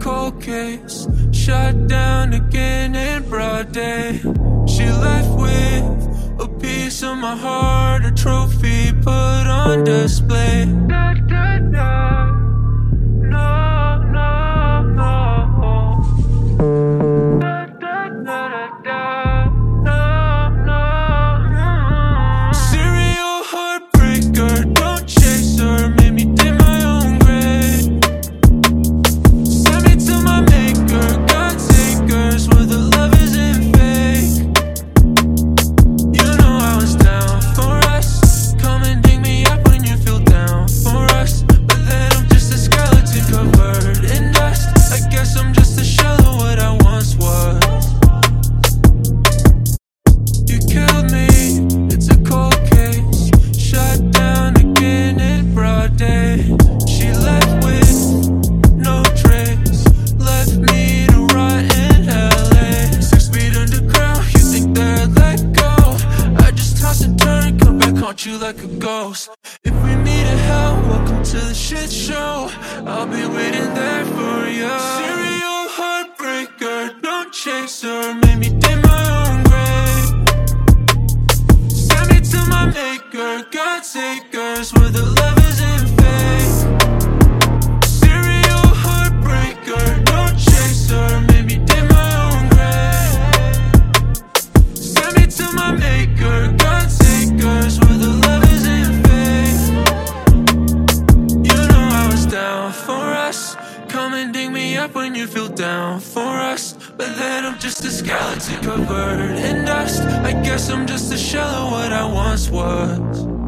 cold case. Shut down again in broad day. She left with a piece of my heart, a trophy put on display. Like a ghost. If we meet in hell, welcome to the shit show. I'll be waiting there for you. Serial heartbreaker, don't chase her, made me dig my own grave. Send me to my maker, God takers, up when you feel down for us. But then I'm just a skeleton covered in dust. I guess I'm just a shell of what I once was.